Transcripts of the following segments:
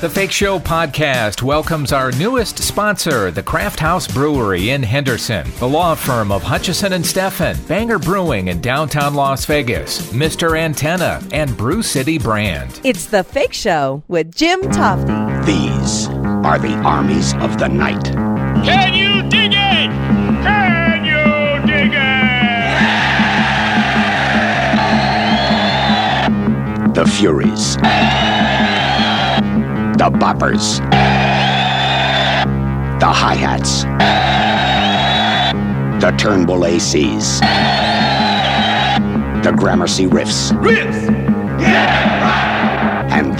The Fake Show podcast welcomes our newest sponsor, the Craft House Brewery in Henderson, the law firm of Hutchison and Steffen, Banger Brewing in downtown Las Vegas, Mr. Antenna, and Brew City Brand. It's The Fake Show with Jim Tofte. These are the armies of the night. Can you dig it? Can you dig it? The Furies. The Boppers. The Hi-Hats. The Turnbull ACs. The Gramercy Riffs. Riffs! Yeah!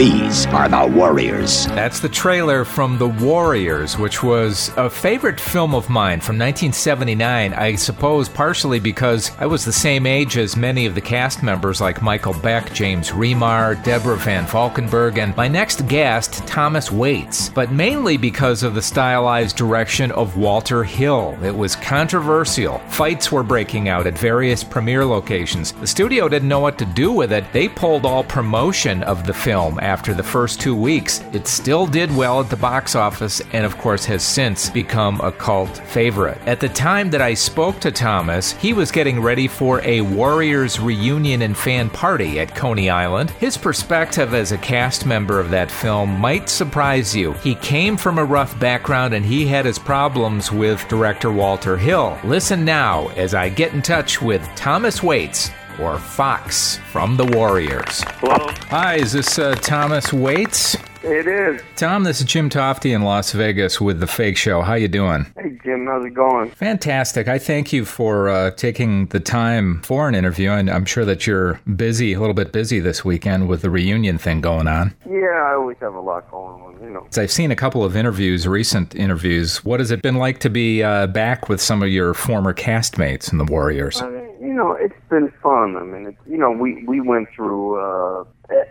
These are the Warriors. That's the trailer from The Warriors, which was a favorite film of mine from 1979. I suppose partially because I was the same age as many of the cast members like Michael Beck, James Remar, Deborah Van Valkenburgh, and my next guest, Thomas Waites, but mainly because of the stylized direction of Walter Hill. It was controversial. Fights were breaking out at various premiere locations. The studio didn't know what to do with it. They pulled all promotion of the film after the first two weeks. It still did well at the box office and, of course, has since become a cult favorite. At the time that I spoke to Thomas, he was getting ready for a Warriors reunion and fan party at Coney Island. His perspective as a cast member of that film might surprise you. He came from a rough background and he had his problems with director Walter Hill. Listen now as I get in touch with Thomas Waites or Fox from the Warriors. Hello. Hi, is this uh, Thomas Waites? It is. Tom, this is Jim Tofte in Las Vegas with the Fake Show. How you doing? Hey, Jim. How's it going? Fantastic. I thank you for uh, taking the time for an interview, and I'm sure that you're busy, a little bit busy this weekend with the reunion thing going on. Yeah, I always have a lot going on. You know. I've seen a couple of interviews, recent interviews. What has it been like to be uh, back with some of your former castmates in the Warriors? I mean, you know, it's been fun. I mean, it's, you know, we we went through. Uh,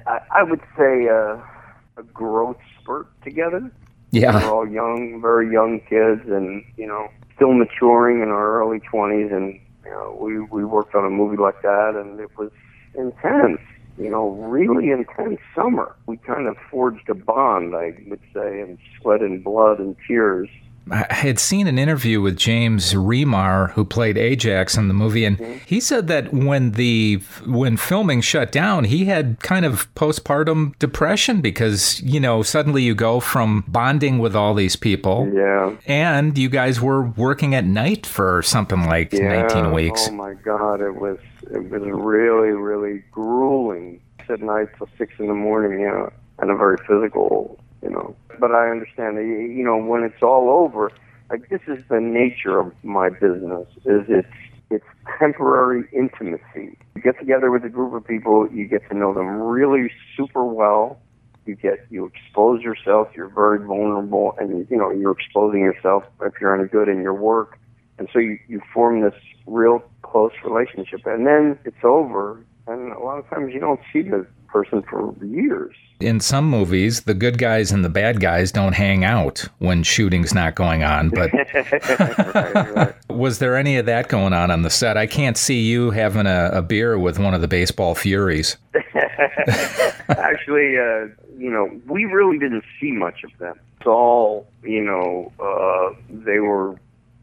I, I would say. Uh, a growth spurt together. Yeah. We're all young, very young kids, and you know, still maturing in our early twenties. And you know, we we worked on a movie like that, and it was intense. You know, really intense summer. We kind of forged a bond, I would say, in sweat and blood and tears. I had seen an interview with James Remar, who played Ajax in the movie, and Mm-hmm. he said that when the when filming shut down, he had kind of postpartum depression because you know suddenly you go from bonding with all these people, Yeah. and you guys were working at night for something like Yeah. 19 weeks. Oh my God, it was it was really really grueling. At night till six in the morning, you know, and a very physical, you know. But I understand that you know when it's all over, like this is the nature of my business. Is it's it's temporary intimacy. You get together with a group of people, you get to know them really super well. You get you expose yourself. You're very vulnerable, and you know you're exposing yourself if you're any good in your work and so you, you form this real close relationship and then it's over and a lot of times you don't see the person for years In some movies, the good guys and the bad guys don't hang out when shooting's not going on, but right, right. Was there any of that going on on the set? I can't see you having a, a beer with one of the baseball furies. actually uh you know we really didn't see much of them it's all you know uh they were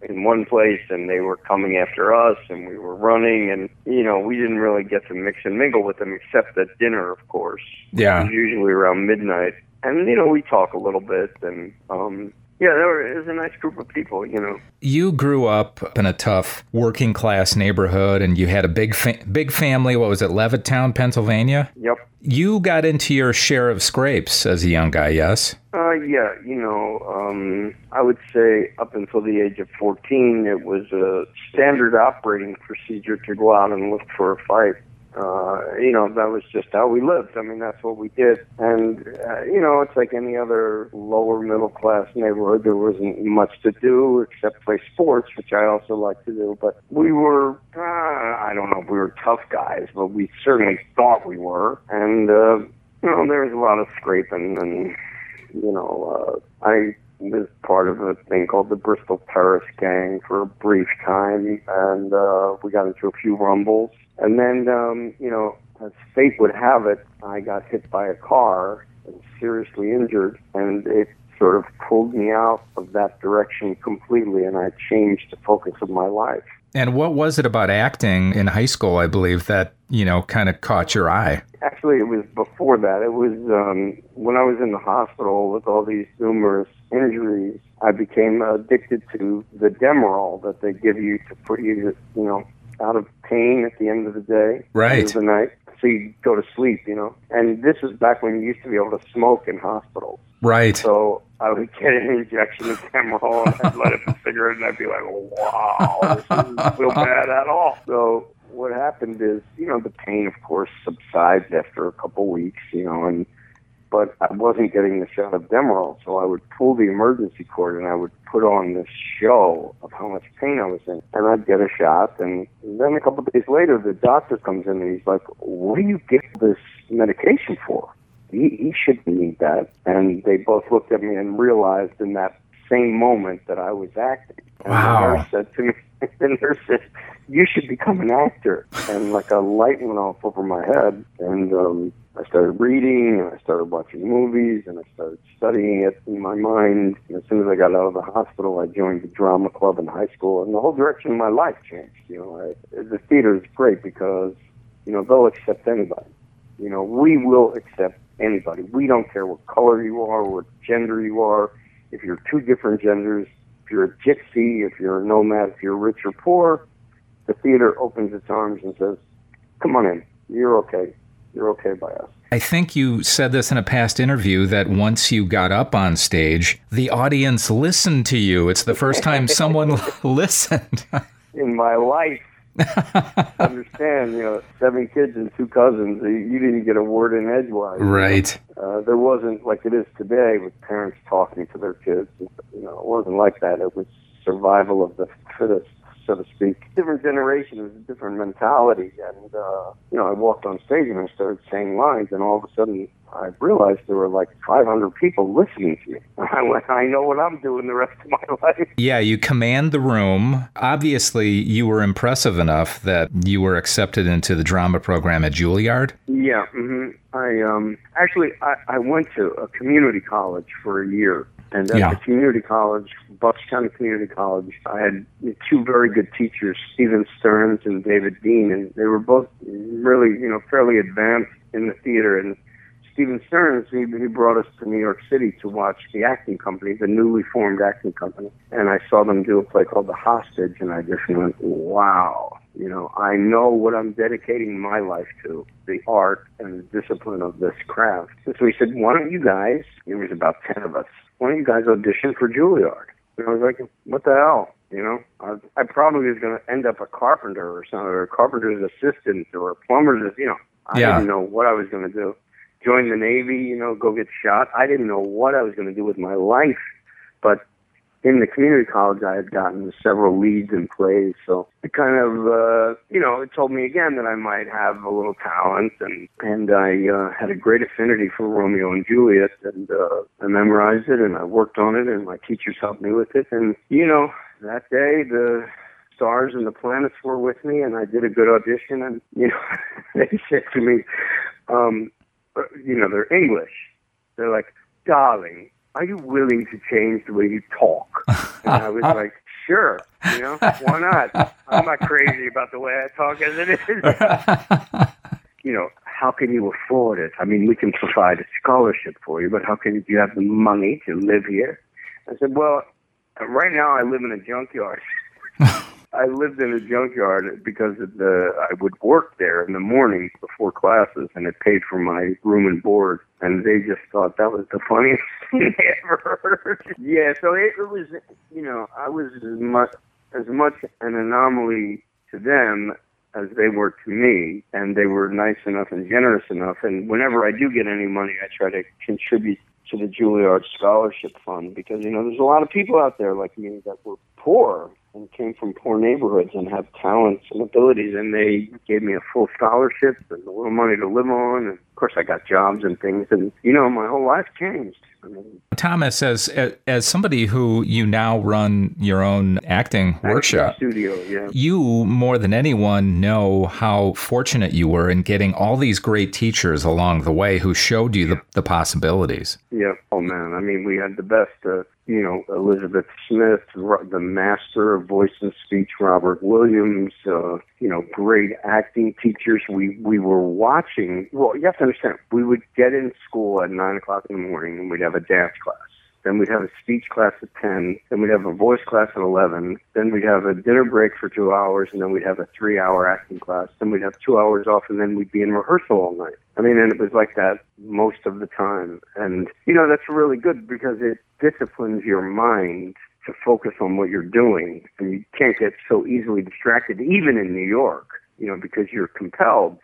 in one place and they were coming after us and we were running and you know we didn't really get to mix and mingle with them except at dinner of course Yeah. Usually around midnight and you know we talk a little bit and um yeah there were, it was a nice group of people you know You grew up in a tough working class neighborhood and you had a big fa- big family. What was it, Levittown, Pennsylvania? yep You got into your share of scrapes as a young guy, yes? Uh, yeah, you know, um, I would say up until the age of 14, it was a standard operating procedure to go out and look for a fight. Uh, you know, that was just how we lived. I mean, that's what we did. And, uh, you know, it's like any other lower middle class neighborhood. There wasn't much to do except play sports, which I also like to do. But we were, uh, I don't know if we were tough guys, but we certainly thought we were. And, uh, you know, there was a lot of scraping and, you know, uh, I was part of a thing called the Bristol Paris Gang for a brief time, and uh, we got into a few rumbles. And then, um, you know, as fate would have it, I got hit by a car and seriously injured, and it sort of pulled me out of that direction completely, and I changed the focus of my life. And what was it about acting in high school, I believe, that, you know, kind of caught your eye? Actually, it was before that. It was um, when I was in the hospital with all these numerous injuries. I became addicted to the Demerol that they give you to put you, you know, out of pain at the end of the day, Right. end of the night, so you go to sleep, you know. And this is back when you used to be able to smoke in hospitals. Right. So I would get an injection of Demerol and I'd light up a cigarette and I'd be like, wow, this doesn't feel bad at all. So what happened is, you know, the pain, of course, subsides after a couple weeks, you know, and but I wasn't getting the shot of Demerol, so I would pull the emergency cord and I would put on this show of how much pain I was in, and I'd get a shot, and then a couple of days later, the doctor comes in and he's like, "What do you get this medication for?" he, he shouldn't need that. And they both looked at me and realized in that same moment that I was acting. And Wow. the nurse said to me, the nurse said, you should become an actor. And like a light went off over my head. And um, I started reading and I started watching movies and I started studying it in my mind. And as soon as I got out of the hospital, I joined the drama club in high school and the whole direction of my life changed. You know, I, the theater is great because, you know, they'll accept anybody. You know, we will accept anybody. We don't care what color you are, what gender you are, if you're two different genders, if you're a gypsy, if you're a nomad, if you're rich or poor. The theater opens its arms and says, "Come on in. You're okay. You're okay by us." I think you said this in a past interview that once you got up on stage, the audience listened to you. It's the first time someone listened. In my life, understand, you know, seven kids and two cousins. You didn't get a word in edgewise. right. Uh, there wasn't like it is today with parents talking to their kids. You know, it wasn't like that. It was survival of the fittest, so to speak. Different generation, it was a different mentality. And, uh, you know, I walked on stage and I started saying lines, and all of a sudden I realized there were like 500 people listening to me. I went, I know what I'm doing the rest of my life. Yeah, you command the room. Obviously, you were impressive enough that you were accepted into the drama program at Juilliard. Yeah, hmm I um actually I, I went to a community college for a year, and at Yeah. the community college, Bucks County Community College, I had two very good teachers, Stephen Stearns and David Dean, and they were both really you know fairly advanced in the theater. And Stephen Stearns he, he brought us to New York City to watch the acting company, the newly formed acting company, and I saw them do a play called The Hostage, and I just went, wow. You know, I know what I'm dedicating my life to, the art and the discipline of this craft. And so he said, why don't you guys, there was about 10 of us, why don't you guys audition for Juilliard? And I was like, what the hell? You know, I, I probably was going to end up a carpenter or something, or a carpenter's assistant or a plumber's, you know, I Yeah. didn't know what I was going to do. Join the Navy, you know, go get shot. I didn't know what I was going to do with my life. But in the community college, I had gotten several leads in plays, so it kind of, uh, you know, it told me again that I might have a little talent, and and I uh, had a great affinity for Romeo and Juliet, and uh, I memorized it, and I worked on it, and my teachers helped me with it, and you know, that day the stars and the planets were with me, and I did a good audition, and you know, they said to me, um, Uh, you know, they're English, they're like, darling, are you willing to change the way you talk? And I was like, sure, you know, why not? I'm not crazy about the way I talk as it is. you know, how can you afford it? I mean, we can provide a scholarship for you, but how can you have the money to live here? I said, well, right now I live in a junkyard. I lived in a junkyard because of the I would work there in the mornings before classes, and it paid for my room and board. And they just thought that was the funniest thing they ever heard. Yeah, so it, it was, you know, I was as much as much an anomaly to them as they were to me, and they were nice enough and generous enough. And whenever I do get any money, I try to contribute to the Juilliard Scholarship Fund because you know there's a lot of people out there like me that were poor and came from poor neighborhoods and have talents and abilities, and they gave me a full scholarship and a little money to live on, and course, I got jobs and things, and you know, my whole life changed. I mean, Thomas, as as somebody who you now run your own acting workshop, studio, yeah. you more than anyone know how fortunate you were in getting all these great teachers along the way who showed you the, the possibilities. Yeah. Oh man. I mean, we had the best. Uh, you know, Elizabeth Smith, the master of voice and speech, Robert Williams. Uh, you know, great acting teachers. We we were watching. Well, you have to understand. We would get in school at nine o'clock in the morning, and we'd have a dance class. Then we'd have a speech class at 10. Then we'd have a voice class at 11. Then we'd have a dinner break for two hours. And then we'd have a three hour acting class. Then we'd have two hours off. And then we'd be in rehearsal all night. I mean, and it was like that most of the time. And, you know, that's really good because it disciplines your mind to focus on what you're doing. And you can't get so easily distracted, even in New York, you know, because you're compelled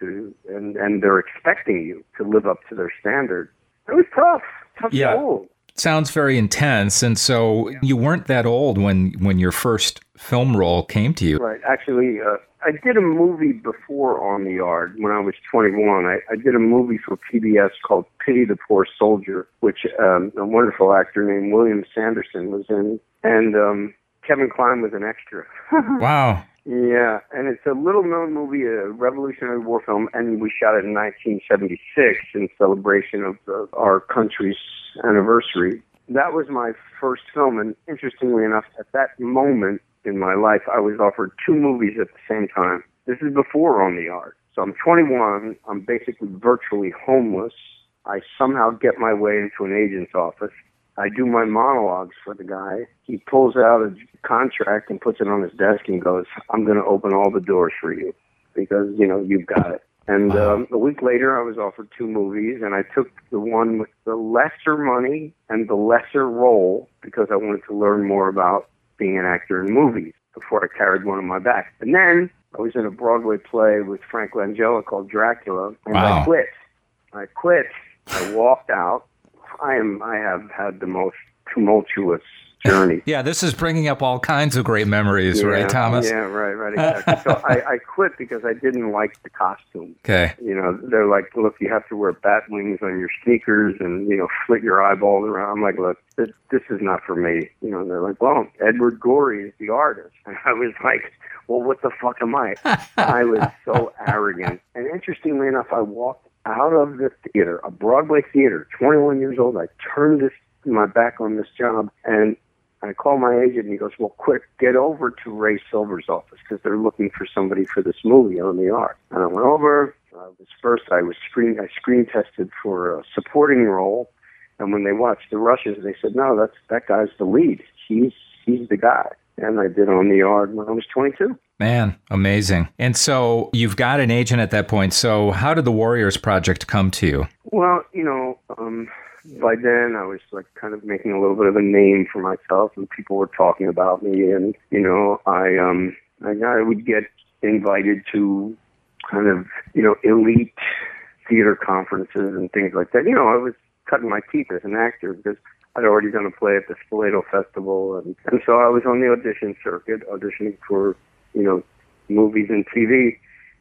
to, and, and they're expecting you to live up to their standard. It was tough. Tough Yeah. Sounds very intense, and so you weren't that old when when your first film role came to you. Right. Actually, uh, I did a movie before On the Yard when I was 21. I, I did a movie for PBS called Pity the Poor Soldier, which um, a wonderful actor named William Sanderson was in, and um, Kevin Kline was an extra. Wow. Yeah, and it's a little known movie, a Revolutionary War film, and we shot it in 1976 in celebration of our country's anniversary. That was my first film, and interestingly enough, at that moment in my life, I was offered two movies at the same time. This is before On the Yard. So I'm 21, I'm basically virtually homeless. I somehow get my way into an agent's office. I do my monologues for the guy. He pulls out a contract and puts it on his desk and goes, I'm going to open all the doors for you because, you know, you've got it. And um, a week later, I was offered two movies, and I took the one with the lesser money and the lesser role because I wanted to learn more about being an actor in movies before I carried one on my back. And then I was in a Broadway play with Frank Langella called Dracula, and Wow. I quit. I quit. I walked out. I am. I have had the most tumultuous journey. Yeah, this is bringing up all kinds of great memories, right, Thomas? Yeah, right, right, exactly. so I, I quit because I didn't like the costume. Okay. You know, they're like, look, you have to wear bat wings on your sneakers and, you know, flit your eyeballs around. I'm like, look, this, this is not for me. You know, they're like, well, Edward Gorey is the artist. And I was like, well, what the fuck am I? I was so arrogant. And interestingly enough, I walked out of the theater, a Broadway theater, 21 years old. I turned this my back on this job and I called my agent and he goes, well, quick, get over to Ray Silver's office because they're looking for somebody for this movie On the Yard. And I went over. I was first. I was screen. I screen tested for a supporting role, and when they watched the rushes, they said, no, that's that guy's the lead. He's he's the guy. And I did on the yard when I was 22. Man, amazing. And so you've got an agent at that point. So how did the Warriors Project come to you? Well, you know, um, by then I was like kind of making a little bit of a name for myself, and people were talking about me. And you know, I um, I, I would get invited to kind of you know elite theater conferences and things like that. You know, I was cutting my teeth as an actor because I'd already done a play at the Spoleto Festival, and and so I was on the audition circuit, auditioning for you know movies and TV.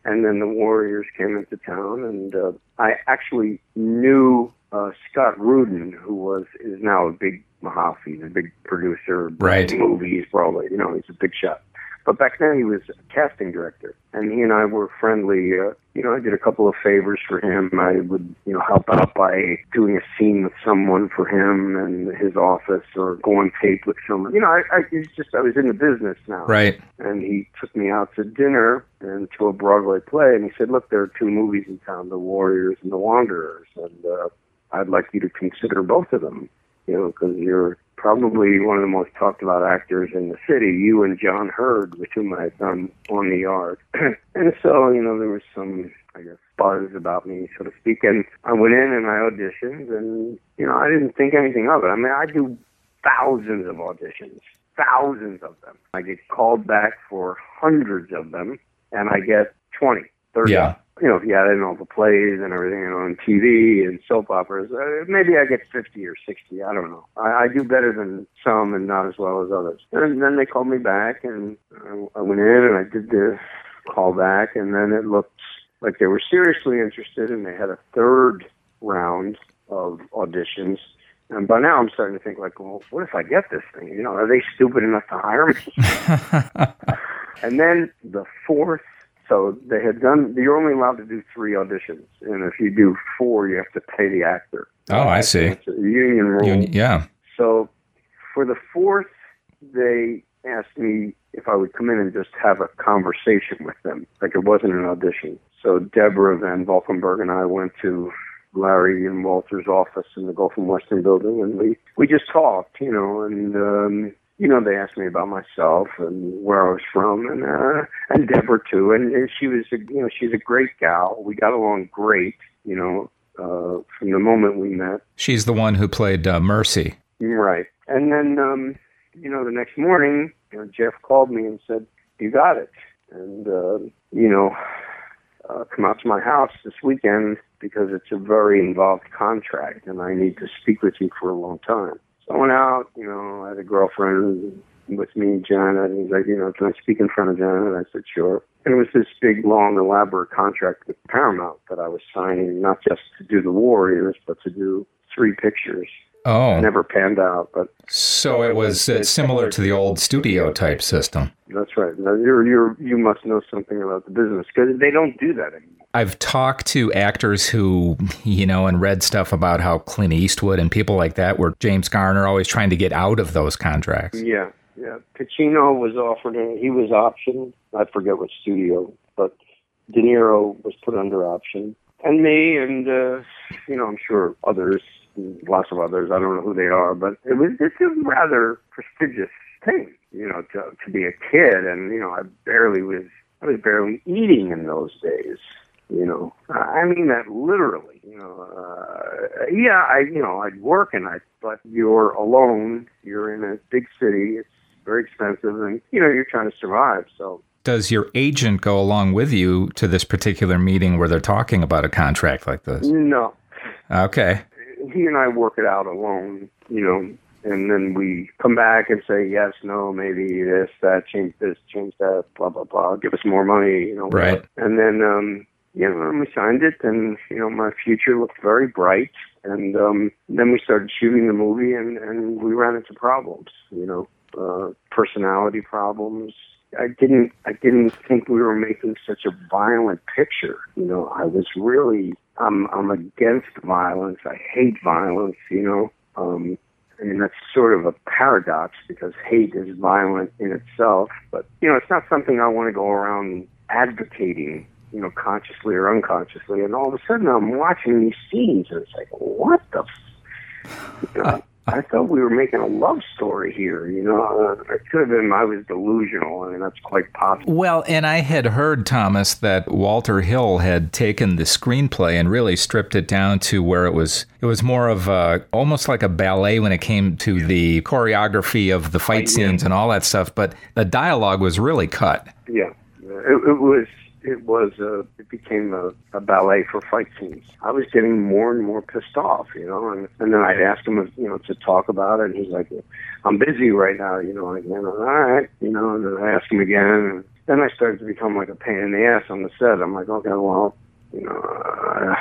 And then the Warriors came into town, and uh, I actually knew uh, Scott Rudin, who was is now a big Mahaffey, a big producer, Right. Movies, Broadway, you know, he's a big shot. But back then he was a casting director, and he and I were friendly. Uh, you know, I did a couple of favors for him. I would, you know, help out by doing a scene with someone for him and his office, or go on tape with someone. You know, I, I it's just I was in the business now Right. and he took me out to dinner and to a Broadway play, and he said, "Look, there are two movies in town: The Warriors and The Wanderers, and uh, I'd like you to consider both of them. You know, because you're probably one of the most talked about actors in the city. You and John Heard, with whom I've done On the Yard, and so you know there was some." I guess buzz about me, so to speak, and I went in and I auditioned, and you know I didn't think anything of it. I mean, I do thousands of auditions, thousands of them. I get called back for hundreds of them, and I get 20, 30. Yeah. You know, if you add in all the plays and everything you know, on TV and soap operas, uh, maybe I get 50 or 60. I don't know. I, I do better than some and not as well as others. And then they called me back, and I, I went in and I did the call back, and then it looked like they were seriously interested, and they had a third round of auditions. And by now, I'm starting to think like, well, what if I get this thing? You know, are they stupid enough to hire me? and then the fourth so they had done. You're only allowed to do three auditions, and if you do four, you have to pay the actor. Oh, I see. It's a union rule. You- yeah. So for the fourth, they asked me if I would come in and just have a conversation with them, like it wasn't an audition. So Deborah Van Valkenburgh and I went to Larry and Walter's office in the Gulf and Western building, and we we just talked, you know, and um, you know they asked me about myself and where I was from, and uh, and Deborah too, and, and she was a, you know she's a great gal. We got along great, you know, uh, from the moment we met. She's the one who played uh, Mercy. Right. And then, um, you know, the next morning, you know, Jeff called me and said, "You got it," and uh, you know, uh, come out to my house this weekend because it's a very involved contract, and I need to speak with you for a long time. I went out. You know, I had a girlfriend with me, Janet, and he's like, you know, can I speak in front of Janet? I said, sure. And it was this big, long, elaborate contract with Paramount that I was signing, not just to do the Warriors, but to do three pictures Oh, never panned out, but so it was uh, similar to the old studio type system. that's right. You're, you're, you must know something about the business because they don't do that anymore. I've talked to actors who, you know, and read stuff about how Clint Eastwood and people like that were James Garner always trying to get out of those contracts. Yeah, yeah. Pacino was offered, he was optioned. I forget what studio, but De Niro was put under option. And me, and, uh, you know, I'm sure others, lots of others, I don't know who they are, but it was, it's a rather prestigious thing, you know, to, to be a kid. And, you know, I barely was, I was barely eating in those days. You know, I mean that literally. You know, uh, yeah, I, you know, I'd work and I, but you're alone. You're in a big city. It's very expensive, and you know, you're trying to survive. So Does your agent go along with you to this particular meeting where they're talking about a contract like this? no, Okay. He and I work it out alone. You know, and then we come back and say yes, no, maybe this, that, change this, change that, blah blah blah. Give us more money. You know, Right. And then, um, you know, and we signed it, and you know, my future looked very bright. And um, then we started shooting the movie, and and we ran into problems. You know, uh, personality problems. I didn't I didn't think we were making such a violent picture. You know, I was really I'm I'm against violence. I hate violence. You know, um, I mean that's sort of a paradox because hate is violent in itself, but you know it's not something I want to go around advocating. You know, consciously or unconsciously, and all of a sudden I'm watching these scenes, and it's like, what the f- you know, I thought we were making a love story here. You know, uh, it could have been I was delusional. I mean, that's quite possible. Well, and I had heard, Thomas, that Walter Hill had taken the screenplay and really stripped it down to where it was it was more of a, almost like a ballet when it came to the choreography of the fight scenes and all that stuff, but the dialogue was really cut. Yeah, it, it was. It was. Uh, it became a, a ballet for fight scenes. I was getting more and more pissed off, you know, and, and then I'd ask him, if, you know, to talk about it, and he's like, "I'm busy right now," you know. Like, you know, all right, you know. And then I asked him again, and then I started to become like a pain in the ass on the set. I'm like, okay, well, you know, uh,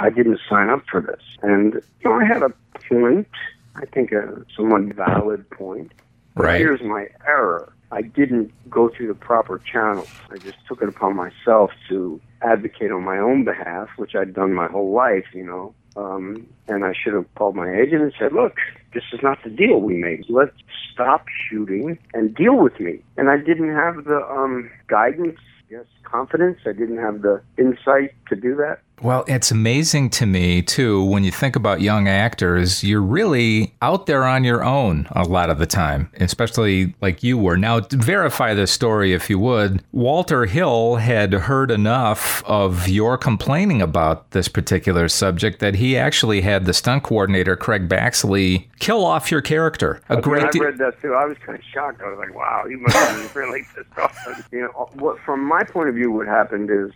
I didn't sign up for this, and you know, I had a point. I think a somewhat valid point. Right. Here's my error. I didn't go through the proper channels. I just took it upon myself to advocate on my own behalf, which I'd done my whole life, you know. Um, and I should have called my agent and said, look, this is not the deal we made. Let's stop shooting and deal with me. And I didn't have the um, guidance, yes, confidence. I didn't have the insight to do that. Well, it's amazing to me, too, when you think about young actors, you're really out there on your own a lot of the time, especially like you were. Now, to verify this story, if you would, Walter Hill had heard enough of your complaining about this particular subject that he actually had the stunt coordinator, Craig Baxley, kill off your character. A I great I read that too. I was kind of shocked. I was like, "Wow, he must have been really pissed off." You know, what from my point of view, what happened is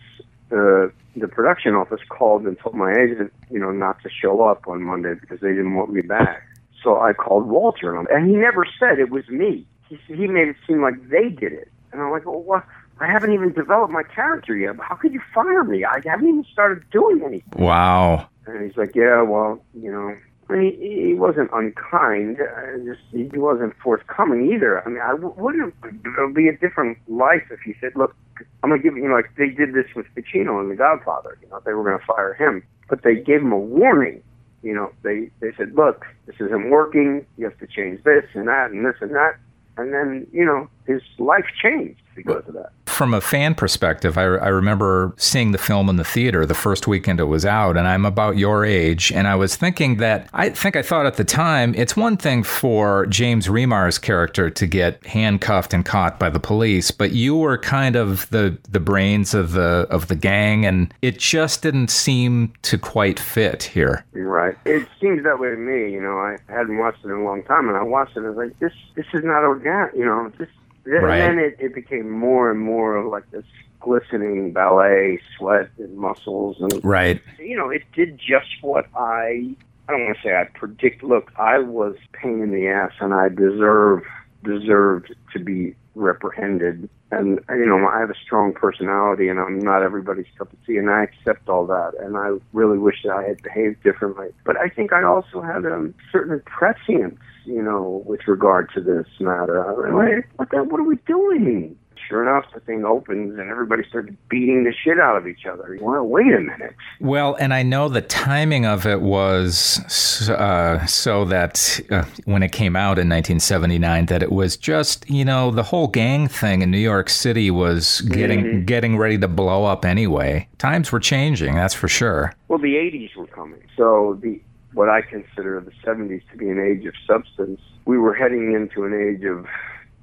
the the production office called and told my agent, you know, not to show up on Monday because they didn't want me back. So I called Walter, and, and he never said it was me. He he made it seem like they did it, and I'm like, "Well, what? I haven't even developed my character yet. How could you fire me? I haven't even started doing anything. Wow. And he's like, yeah, well, you know, I mean, he, wasn't unkind. Uh, just he wasn't forthcoming either. I mean, I wouldn't. It would be a different life if he said, "Look, I'm gonna give you." You know, like they did this with Pacino in The Godfather. You know, they were gonna fire him, but they gave him a warning. You know, they they said, "Look, this isn't working. You have to change this and that and this and that." And then, you know, his life changed because of that. From a fan perspective, I, I remember seeing the film in the theater the first weekend it was out, and I'm about your age. And I was thinking that I think I thought at the time it's one thing for James Remar's character to get handcuffed and caught by the police, but you were kind of the the brains of the of the gang, and it just didn't seem to quite fit here. You're right. It seems that way to me. You know, I hadn't watched it in a long time, and I watched it. and I was like, this this is not organic. You know, this. Right. And then it, it became more and more of like this glistening ballet, sweat and muscles, and Right. you know, it did just what I. I don't want to say I predict. Look, I was pain in the ass, and I deserve deserved to be reprehended. And you know, I have a strong personality, and I'm not everybody's cup of tea, and I accept all that. And I really wish that I had behaved differently. But I think I also had a certain prescience, you know, with regard to this matter. I mean, wait, what the, what are we doing? Sure enough, the thing opens and everybody started beating the shit out of each other. Well, wait a minute. Well, and I know the timing of it was uh, so that uh, when it came out in 1979, that it was just you know the whole gang thing in New York City was getting getting ready to blow up anyway. Times were changing, that's for sure. Well, the 80s were coming. So the what I consider the 70s to be an age of substance. We were heading into an age of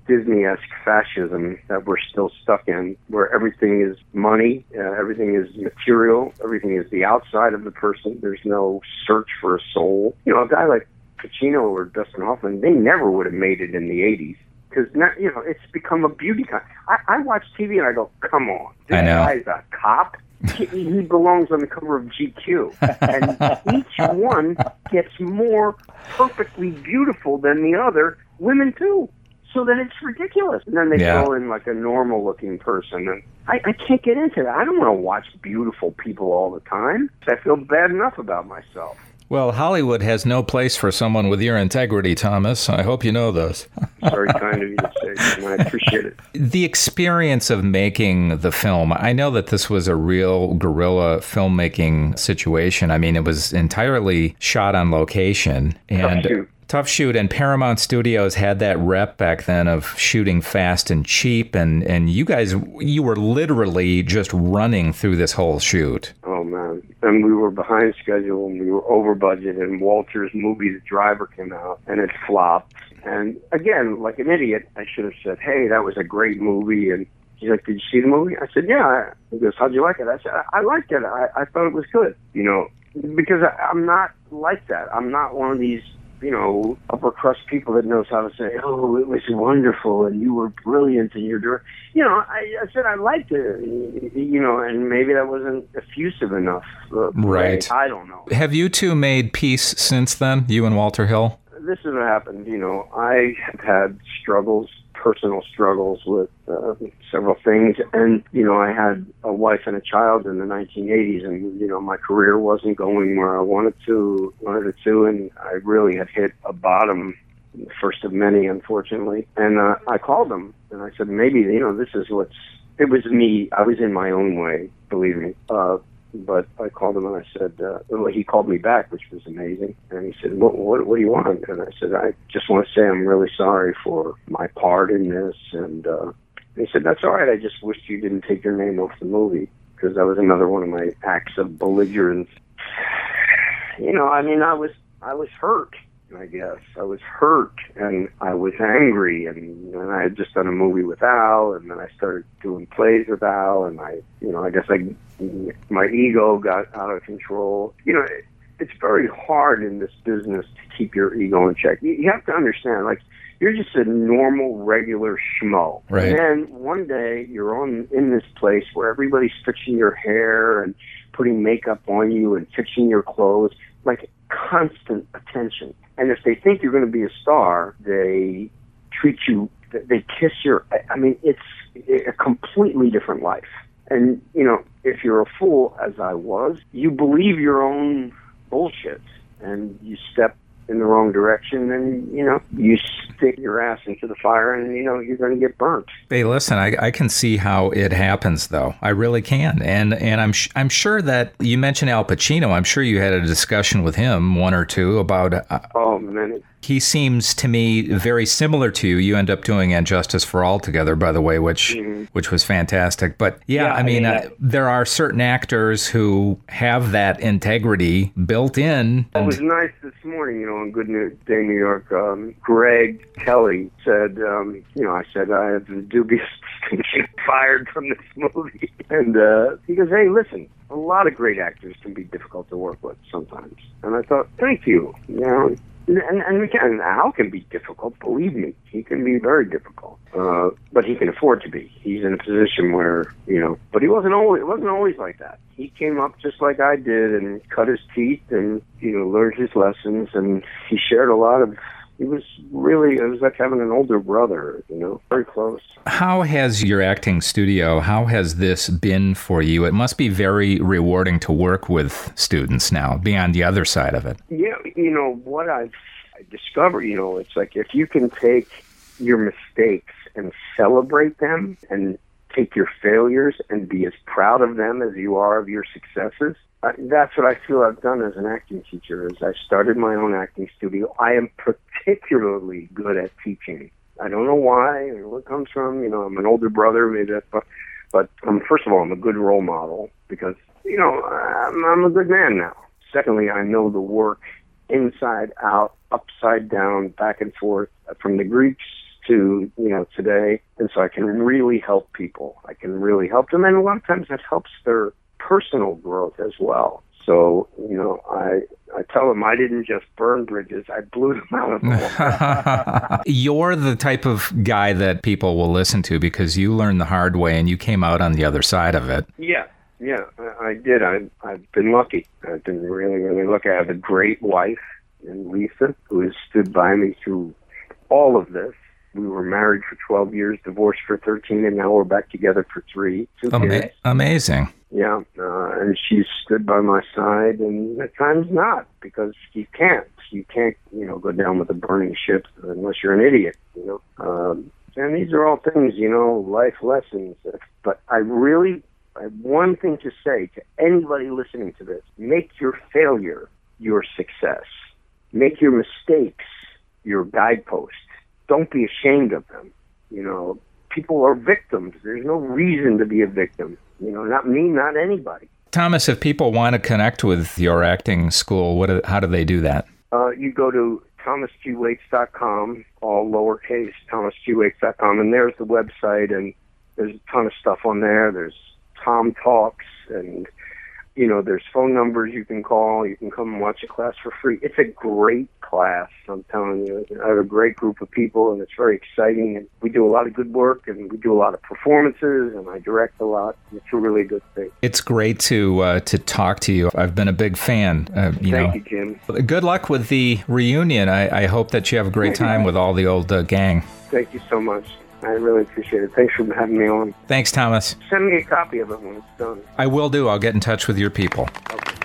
Disney-esque fascism that we're still stuck in, where everything is money, uh, everything is material, everything is the outside of the person. There's no search for a soul. You know, a guy like Pacino or Dustin Hoffman, they never would have made it in the 80s. Because now, you know, it's become a beauty con. I, I watch TV and I go, "Come on, this know. guy's a cop. He, he belongs on the cover of GQ." And each one gets more perfectly beautiful than the other. Women too. So then it's ridiculous. And then they Yeah. throw in like a normal looking person, and I, I can't get into that. I don't want to watch beautiful people all the time. I feel bad enough about myself. Well, Hollywood has no place for someone with your integrity, Thomas. I hope you know this. Very kind of you to say, and I appreciate it. The experience of making the film, I know that this was a real guerrilla filmmaking situation. I mean, it was entirely shot on location and oh, shoot. Tough shoot. And Paramount Studios had that rep back then of shooting fast and cheap. And, and you guys, you were literally just running through this whole shoot. Oh man! And we were behind schedule, and we were over budget. And Walter's movie, The Driver, came out, and it flopped. And again, like an idiot, I should have said, "Hey, that was a great movie." And he's like, "Did you see the movie?" I said, "Yeah." He goes, "How'd you like it?" I said, "I, I liked it. I, I thought it was good." You know, because I, I'm not like that. I'm not one of these. You know, upper crust people that knows how to say, "Oh, it was wonderful," and you were brilliant, and you're, dir-" you know. I, I said I liked it, you know, and maybe that wasn't effusive enough. Right. I don't know. Have you two made peace since then, you and Walter Hill? this is what happened. You know, I have had struggles, personal struggles with uh, several things, and you know, I had a wife and a child in the 1980s, and you know, my career wasn't going where I wanted to, wanted it to, and I really had hit a bottom. First of many, unfortunately, and uh, I called them and I said, maybe you know this is what's. It was me. I was in my own way, believe me. Uh, but I called him and I said, uh, well, he called me back, which was amazing. And he said, what, what, what do you want? And I said, I just want to say I'm really sorry for my part in this. And uh, he said, that's all right. I just wished you didn't take your name off the movie because that was another one of my acts of belligerence. You know, I mean, I was, I was hurt. I guess I was hurt and I was angry, and, and I had just done a movie with Al, and then I started doing plays with Al, and I, you know, I guess I, my ego got out of control. You know, it, it's very hard in this business to keep your ego in check. You, you have to understand, like, you're just a normal, regular schmo. Right. And then one day you're on in this place where everybody's fixing your hair and putting makeup on you and fixing your clothes, like constant attention. And if they think you're going to be a star, they treat you they kiss your. I- mean, it's a completely different life. And you know, if you're a fool, as I was, you believe your own bullshit, and you step in the wrong direction, and you know, you stick your ass into the fire, and you know, you're going to get burnt. Hey, listen, I, I can see how it happens, though. I really can, and and I'm sh- I'm sure that you mentioned Al Pacino. I'm sure you had a discussion with him, one or two, about. Uh, Oh man, it, he seems to me very similar to you. You end up doing And Justice for All together, by the way, which which was fantastic. But yeah, Yeah, I mean, I mean, uh, there are certain actors who have that integrity built in. It was nice this morning, you know, on Good New Day New York. Um, Greg Kelly said, um, you know, I said I have the dubious distinction fired from this movie, and uh, he goes, "Hey, listen, a lot of great actors can be difficult to work with sometimes." And I thought, thank you, you know. And, and again, Al can be difficult. Believe me, he can be very difficult. Uh, but he can afford to be. He's in a position where you know. But he wasn't always. It wasn't always like that. He came up just like I did and cut his teeth and you know learned his lessons and he shared a lot of. He was really. It was like having an older brother. You know, very close. How has your acting studio, how has this been for you? It must be very rewarding to work with students now, being on the other side of it. Yeah, you know what I've discovered. You know, it's like if you can take your mistakes and celebrate them, and take your failures and be as proud of them as you are of your successes. Uh, that's what I feel I've done as an acting teacher. Is I started my own acting studio. I am particularly good at teaching. I don't know why or where it comes from. You know, I'm an older brother, maybe that's, but but um, first of all, I'm a good role model because you know I'm, I'm a good man now. Secondly, I know the work inside out, upside down, back and forth, from the Greeks to you know today, and so I can really help people. I can really help them, and a lot of times that helps their personal growth as well. So you know, I I tell them I didn't just burn bridges; I blew them out of the water. You're the type of guy that people will listen to because you learned the hard way and you came out on the other side of it. Yeah, yeah, I, I did. I, I've been lucky. I've been really, really lucky. I have a great wife in Lisa who has stood by me through all of this. We were married for 12 years, divorced for 13, and now we're back together for three. Ama- amazing. Yeah, uh, and she's stood by my side, and at times not because you can't. You can't, you know, go down with a burning ship unless you're an idiot. You know, um, and these are all things, you know, life lessons. But I really, I have one thing to say to anybody listening to this: make your failure your success. Make your mistakes your guidepost. Don't be ashamed of them. You know, people are victims. There's no reason to be a victim. You know, not me, not anybody. Thomas, if people want to connect with your acting school, what? do- How do they do that? Uh, you go to thomasgwaits.com, all lowercase, thomasgwaits.com, and there's the website, and there's a ton of stuff on there. There's Tom Talks, and, you know, there's phone numbers you can call. You can come and watch a class for free. It's a great class, I'm telling you. I have a great group of people, and it's very exciting, and we do a lot of good work, and we do a lot of performances, and I direct a lot. It's a really good thing. It's great to uh, to talk to you. I've been a big fan. Uh, you Thank know, you, Jim. good luck with the reunion. I, I hope that you have a great time with all the old uh, gang. Thank you so much. I really appreciate it. Thanks for having me on. Thanks, Thomas. Send me a copy of it when it's done. I will do. I'll get in touch with your people.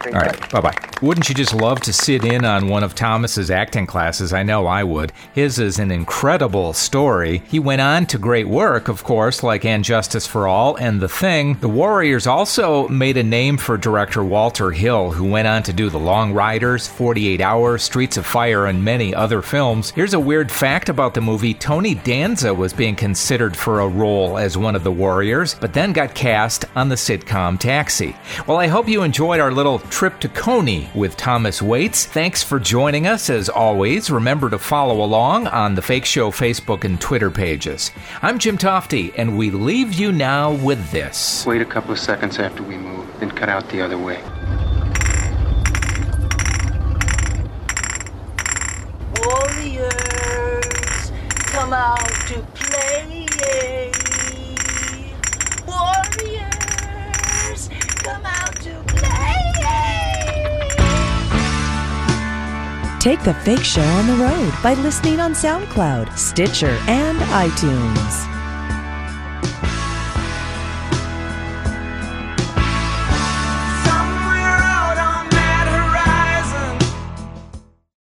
Okay, All right. Bye bye. Wouldn't you just love to sit in on one of Thomas's acting classes? I know I would. His is an incredible story. He went on to great work, of course, like And Justice for All and The Thing. The Warriors also made a name for director Walter Hill, who went on to do The Long Riders, 48 Hours, Streets of Fire, and many other films. Here's a weird fact about the movie Tony Danza was being considered for a role as one of the Warriors, but then got cast on the sitcom Taxi. Well, I hope you enjoyed our little trip to Coney with Thomas Waites. Thanks for joining us as always. Remember to follow along on the Fake Show Facebook and Twitter pages. I'm Jim Tofte, and we leave you now with this. Wait a couple of seconds after we move, then cut out the other way. Warriors, come out to play. Take the fake show on the road by listening on SoundCloud, Stitcher, and iTunes.